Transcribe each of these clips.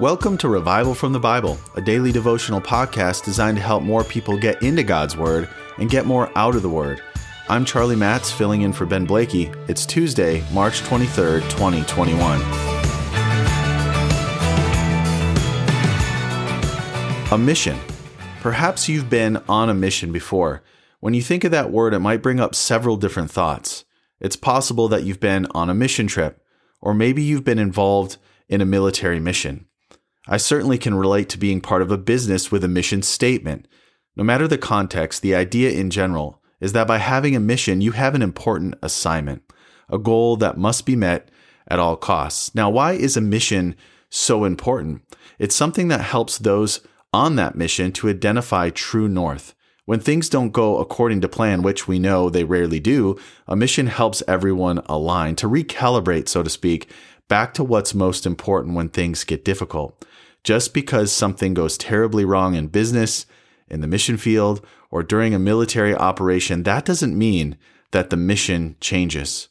Welcome to Revival from the Bible, a daily devotional podcast designed to help more people get into God's Word and get more out of the Word. I'm Charlie Matz, filling in for Ben Blakey. It's Tuesday, March 23rd, 2021. A mission. Perhaps you've been on a mission before. When you think of that word, it might bring up several different thoughts. It's possible that you've been on a mission trip, or maybe you've been involved in a military mission. I certainly can relate to being part of a business with a mission statement. No matter the context, the idea in general is that by having a mission, you have an important assignment, a goal that must be met at all costs. Now, why is a mission so important? It's something that helps those on that mission to identify true north. When things don't go according to plan, which we know they rarely do, a mission helps everyone align, to recalibrate, so to speak, back to what's most important when things get difficult. Just because something goes terribly wrong in business, in the mission field, or during a military operation, that doesn't mean that the mission changes.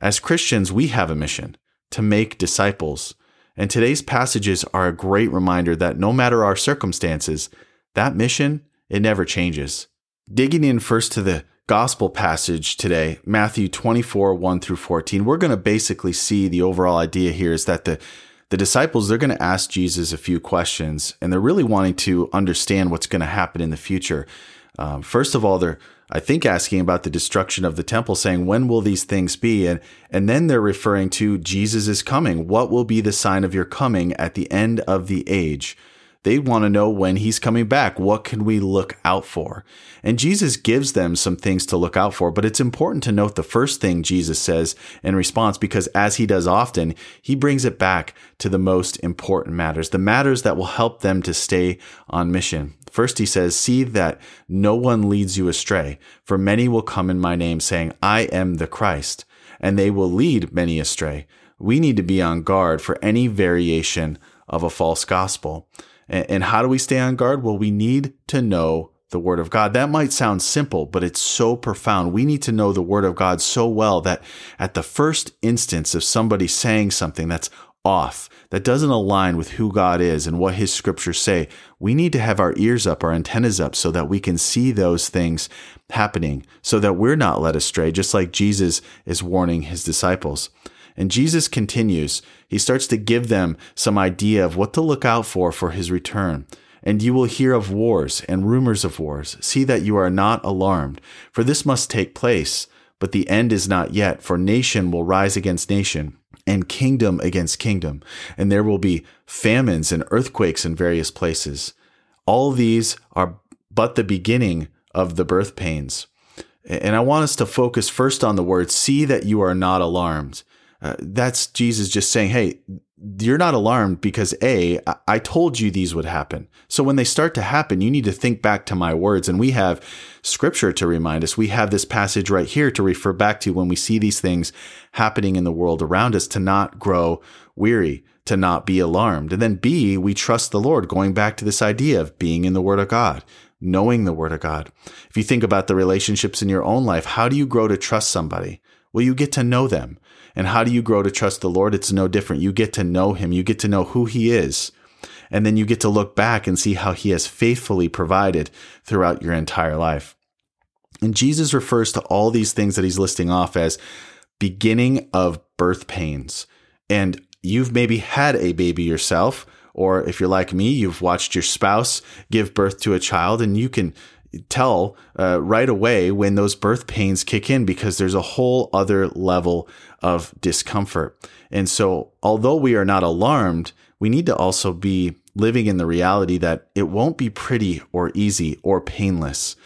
As Christians, we have a mission to make disciples. And today's passages are a great reminder that no matter our circumstances, that mission, it never changes. Digging in first to the gospel passage today, Matthew 24, 1 through 14, we're going to basically see the overall idea here is that the the disciples, they're going to ask Jesus a few questions and they're really wanting to understand what's going to happen in the future. Um, first of all, they're, I think, asking about the destruction of the temple, saying, When will these things be? And, and then they're referring to Jesus is coming. What will be the sign of your coming at the end of the age? They want to know when he's coming back. What can we look out for? And Jesus gives them some things to look out for, but it's important to note the first thing Jesus says in response because as he does often, he brings it back to the most important matters, the matters that will help them to stay on mission. First, he says, See that no one leads you astray, for many will come in my name saying, I am the Christ, and they will lead many astray. We need to be on guard for any variation of a false gospel. And how do we stay on guard? Well, we need to know the Word of God. That might sound simple, but it's so profound. We need to know the Word of God so well that at the first instance of somebody saying something that's off, that doesn't align with who God is and what His scriptures say, we need to have our ears up, our antennas up, so that we can see those things happening, so that we're not led astray, just like Jesus is warning His disciples. And Jesus continues. He starts to give them some idea of what to look out for for his return. And you will hear of wars and rumors of wars. See that you are not alarmed, for this must take place. But the end is not yet, for nation will rise against nation, and kingdom against kingdom, and there will be famines and earthquakes in various places. All these are but the beginning of the birth pains. And I want us to focus first on the word, see that you are not alarmed. Uh, that's Jesus just saying, hey, you're not alarmed because A, I told you these would happen. So when they start to happen, you need to think back to my words. And we have scripture to remind us. We have this passage right here to refer back to when we see these things happening in the world around us to not grow weary, to not be alarmed. And then B, we trust the Lord, going back to this idea of being in the Word of God knowing the Word of God. If you think about the relationships in your own life, how do you grow to trust somebody? Well, you get to know them. And how do you grow to trust the Lord? It's no different. You get to know Him, you get to know who He is. And then you get to look back and see how He has faithfully provided throughout your entire life. And Jesus refers to all these things that He's listing off as beginning of birth pains. And you've maybe had a baby yourself, or if you're like me, you've watched your spouse give birth to a child, and you can tell uh, right away when those birth pains kick in because there's a whole other level of discomfort. And so, although we are not alarmed, we need to also be living in the reality that it won't be pretty or easy or painless.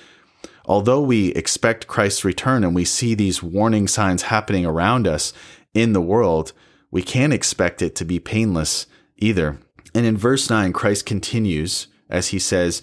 Although we expect Christ's return and we see these warning signs happening around us in the world, we can't expect it to be painless either. And in verse 9, Christ continues as he says,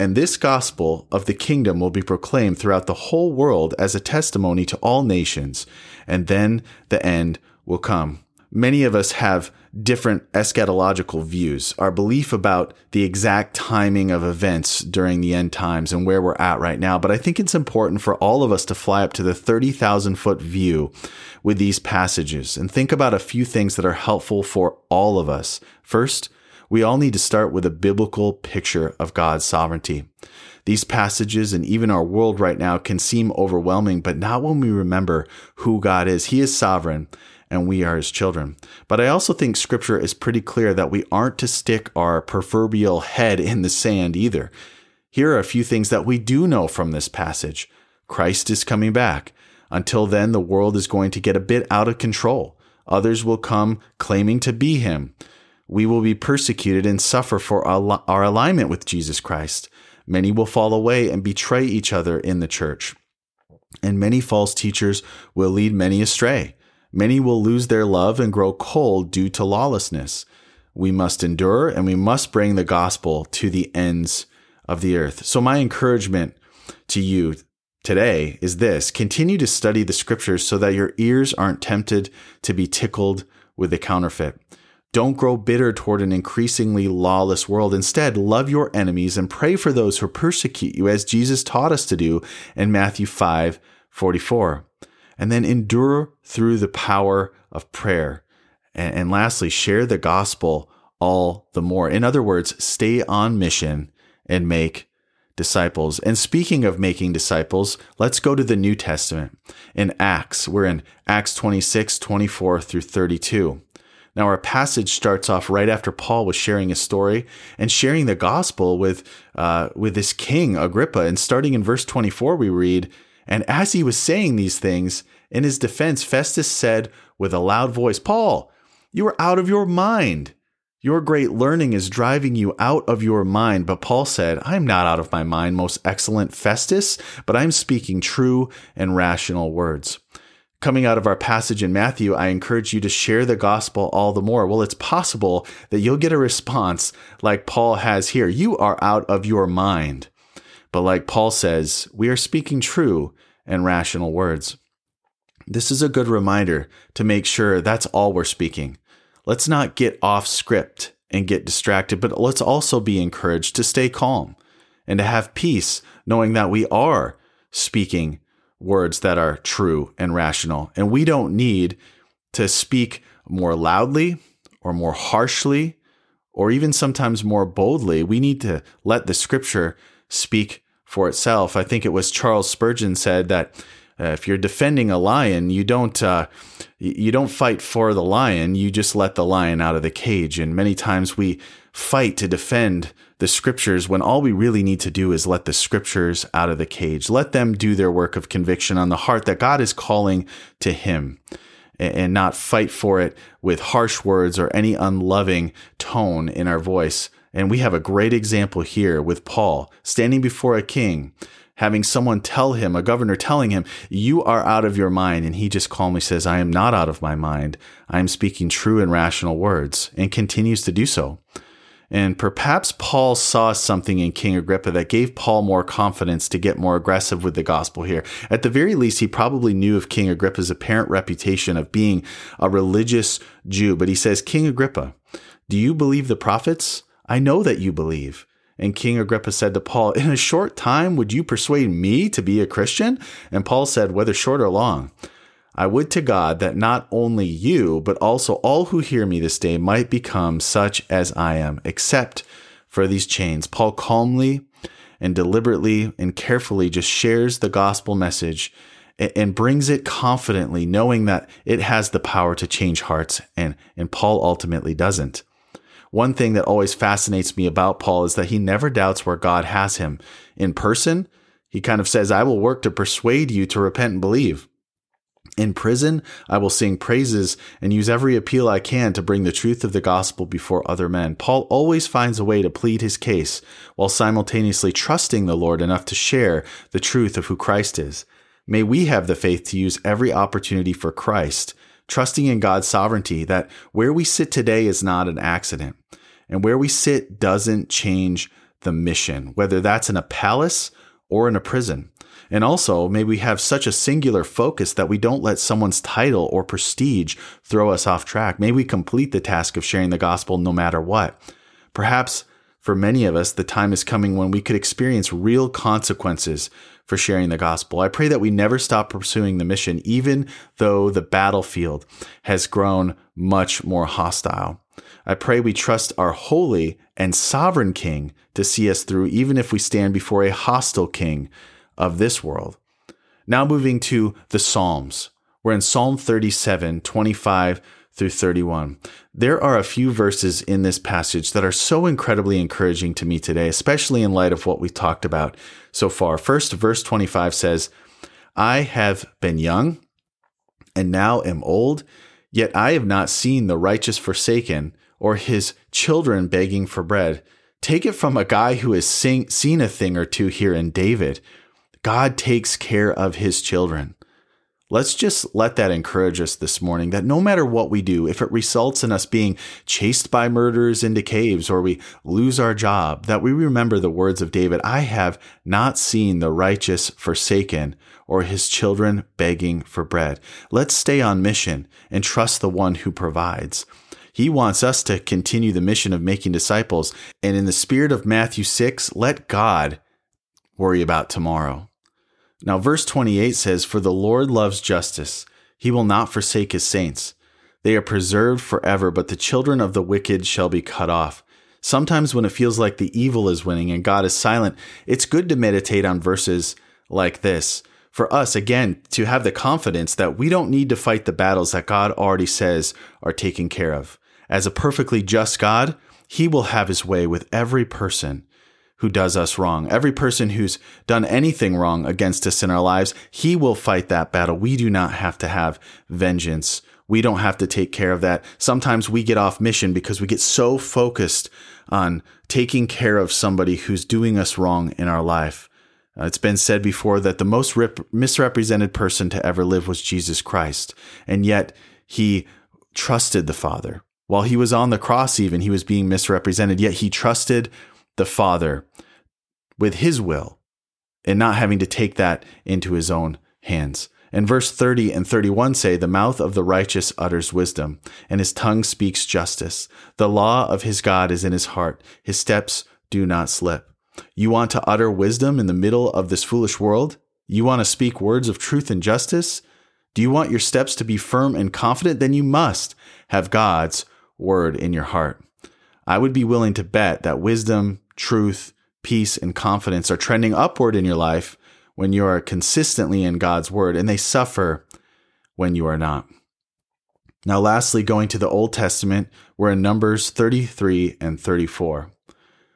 And this gospel of the kingdom will be proclaimed throughout the whole world as a testimony to all nations, and then the end will come. Many of us have different eschatological views, our belief about the exact timing of events during the end times and where we're at right now. But I think it's important for all of us to fly up to the 30,000 foot view with these passages and think about a few things that are helpful for all of us. First, we all need to start with a biblical picture of God's sovereignty. These passages and even our world right now can seem overwhelming, but not when we remember who God is. He is sovereign and we are his children. But I also think scripture is pretty clear that we aren't to stick our proverbial head in the sand either. Here are a few things that we do know from this passage. Christ is coming back. Until then, the world is going to get a bit out of control. Others will come claiming to be him. We will be persecuted and suffer for our alignment with Jesus Christ. Many will fall away and betray each other in the church. And many false teachers will lead many astray. Many will lose their love and grow cold due to lawlessness. We must endure and we must bring the gospel to the ends of the earth. So, my encouragement to you today is this continue to study the scriptures so that your ears aren't tempted to be tickled with the counterfeit. Don't grow bitter toward an increasingly lawless world. Instead, love your enemies and pray for those who persecute you, as Jesus taught us to do in Matthew 5 44 and then endure through the power of prayer. And, lastly, share the gospel all the more. In other words, stay on mission and make disciples. And speaking of making disciples, let's go to the New Testament. In Acts, we're in Acts 26, 24 through 32. Now, our passage starts off right after Paul was sharing his story and sharing the gospel with, uh, with this king, Agrippa. And starting in verse 24, we read, and as he was saying these things, in his defense, Festus said with a loud voice, Paul, you are out of your mind. Your great learning is driving you out of your mind. But Paul said, I am not out of my mind, most excellent Festus, but I am speaking true and rational words. Coming out of our passage in Matthew, I encourage you to share the gospel all the more. Well, it's possible that you'll get a response like Paul has here. You are out of your mind. But like Paul says, we are speaking true and rational words. This is a good reminder to make sure that's all we're speaking. Let's not get off script and get distracted, but let's also be encouraged to stay calm and to have peace, knowing that we are speaking words that are true and rational. And we don't need to speak more loudly or more harshly or even sometimes more boldly. We need to let the scripture speak for itself. I think it was Charles Spurgeon said that uh, if you're defending a lion, you don't uh, you don't fight for the lion. You just let the lion out of the cage. And many times we fight to defend the scriptures when all we really need to do is let the scriptures out of the cage. Let them do their work of conviction on the heart that God is calling to Him and not fight for it with harsh words or any unloving tone in our voice. And we have a great example here with Paul standing before a king, having someone tell him, a governor telling him, You are out of your mind. And he just calmly says, I am not out of my mind. I am speaking true and rational words, and continues to do so. And perhaps Paul saw something in King Agrippa that gave Paul more confidence to get more aggressive with the gospel here. At the very least, he probably knew of King Agrippa's apparent reputation of being a religious Jew. But he says, King Agrippa, do you believe the prophets? I know that you believe. And King Agrippa said to Paul, In a short time, would you persuade me to be a Christian? And Paul said, Whether short or long, I would to God that not only you, but also all who hear me this day might become such as I am, except for these chains. Paul calmly and deliberately and carefully just shares the gospel message and brings it confidently, knowing that it has the power to change hearts, and, and Paul ultimately doesn't. One thing that always fascinates me about Paul is that he never doubts where God has him. In person, he kind of says, I will work to persuade you to repent and believe. In prison, I will sing praises and use every appeal I can to bring the truth of the gospel before other men. Paul always finds a way to plead his case while simultaneously trusting the Lord enough to share the truth of who Christ is. May we have the faith to use every opportunity for Christ trusting in God's sovereignty that where we sit today is not an accident and where we sit doesn't change the mission, whether that's in a palace or in a prison. And also, may we have such a singular focus that we don't let someone's title or prestige throw us off track. May we complete the task of sharing the gospel no matter what. Perhaps for many of us, the time is coming when we could experience real consequences for sharing the gospel. I pray that we never stop pursuing the mission, even though the battlefield has grown much more hostile. I pray we trust our holy and sovereign King to see us through, even if we stand before a hostile King of this world. Now moving to the Psalms. We're in Psalm 37, 25 through 31. There are a few verses in this passage that are so incredibly encouraging to me today, especially in light of what we talked about so far. First, verse 25 says, I have been young and now am old, yet I have not seen the righteous forsaken or his children begging for bread. Take it from a guy who has sing, seen a thing or two here in David. God takes care of his children. Let's just let that encourage us this morning that no matter what we do, if it results in us being chased by murderers into caves or we lose our job, that we remember the words of David I have not seen the righteous forsaken or his children begging for bread. Let's stay on mission and trust the one who provides. He wants us to continue the mission of making disciples. And in the spirit of Matthew 6, let God worry about tomorrow. Now, verse 28 says, For the Lord loves justice. He will not forsake his saints. They are preserved forever, but the children of the wicked shall be cut off. Sometimes when it feels like the evil is winning and God is silent, it's good to meditate on verses like this. For us, again, to have the confidence that we don't need to fight the battles that God already says are taken care of. As a perfectly just God, He will have His way with every person who does us wrong. Every person who's done anything wrong against us in our lives, he will fight that battle. We do not have to have vengeance. We don't have to take care of that. Sometimes we get off mission because we get so focused on taking care of somebody who's doing us wrong in our life. Uh, it's been said before that the most rip- misrepresented person to ever live was Jesus Christ. And yet he trusted the Father. While he was on the cross, even, he was being misrepresented, yet he trusted the Father with his will and not having to take that into his own hands. And verse 30 and 31 say, The mouth of the righteous utters wisdom, and his tongue speaks justice. The law of his God is in his heart, his steps do not slip. You want to utter wisdom in the middle of this foolish world? You want to speak words of truth and justice? Do you want your steps to be firm and confident? Then you must have God's word in your heart. I would be willing to bet that wisdom, truth, peace, and confidence are trending upward in your life when you are consistently in God's word, and they suffer when you are not. Now, lastly, going to the Old Testament, we're in Numbers 33 and 34.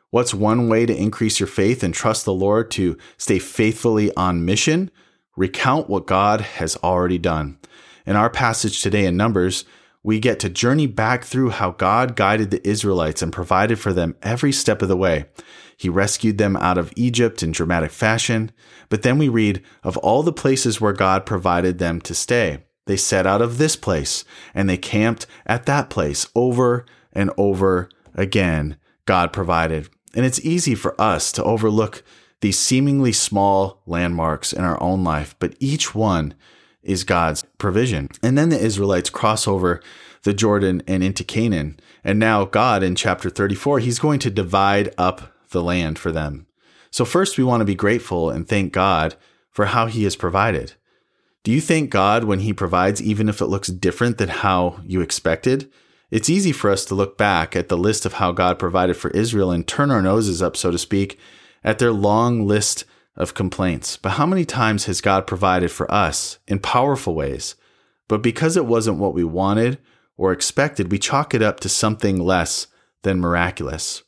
What's one way to increase your faith and trust the Lord to stay faithfully on mission? Recount what God has already done. In our passage today in Numbers, we get to journey back through how God guided the Israelites and provided for them every step of the way. He rescued them out of Egypt in dramatic fashion. But then we read of all the places where God provided them to stay. They set out of this place and they camped at that place over and over again. God provided. And it's easy for us to overlook these seemingly small landmarks in our own life, but each one is God's provision. And then the Israelites cross over the Jordan and into Canaan. And now God in chapter 34, he's going to divide up the land for them. So first we want to be grateful and thank God for how he has provided. Do you thank God when he provides even if it looks different than how you expected? It's easy for us to look back at the list of how God provided for Israel and turn our noses up, so to speak, at their long list of complaints. But how many times has God provided for us in powerful ways? But because it wasn't what we wanted or expected, we chalk it up to something less than miraculous.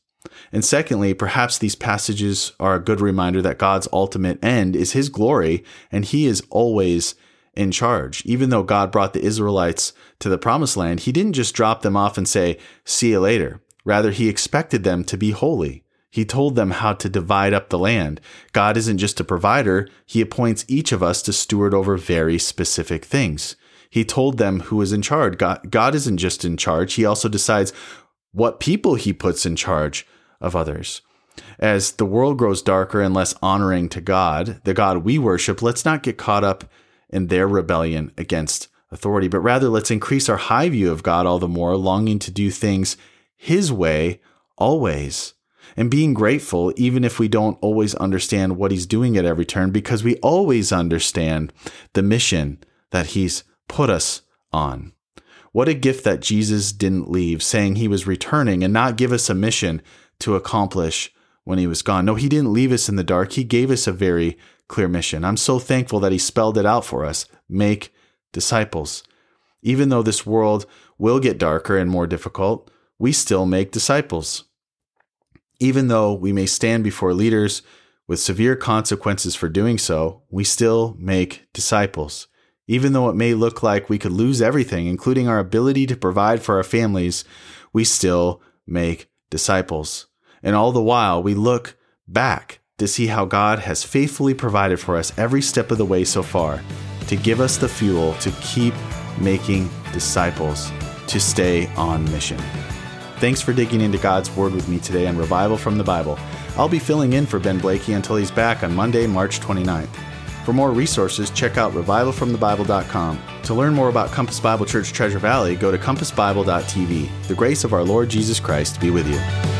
And secondly, perhaps these passages are a good reminder that God's ultimate end is His glory, and He is always in charge. Even though God brought the Israelites to the promised land, He didn't just drop them off and say, See you later. Rather, He expected them to be holy. He told them how to divide up the land. God isn't just a provider, He appoints each of us to steward over very specific things. He told them who is in charge. God, God isn't just in charge, He also decides what people He puts in charge of others. As the world grows darker and less honoring to God, the God we worship, let's not get caught up in their rebellion against authority, but rather let's increase our high view of God all the more, longing to do things His way always. And being grateful, even if we don't always understand what He's doing at every turn, because we always understand the mission that He's put us on. What a gift that Jesus didn't leave, saying He was returning and not give us a mission to accomplish when He was gone. No, He didn't leave us in the dark. He gave us a very clear mission. I'm so thankful that He spelled it out for us make disciples. Even though this world will get darker and more difficult, we still make disciples. Even though we may stand before leaders with severe consequences for doing so, we still make disciples. Even though it may look like we could lose everything, including our ability to provide for our families, we still make disciples. And all the while, we look back to see how God has faithfully provided for us every step of the way so far to give us the fuel to keep making disciples, to stay on mission. Thanks for digging into God's Word with me today on Revival from the Bible. I'll be filling in for Ben Blakey until he's back on Monday, March 29th. For more resources, check out revivalfromthebible.com. To learn more about Compass Bible Church Treasure Valley, go to compassbible.tv. The grace of our Lord Jesus Christ be with you.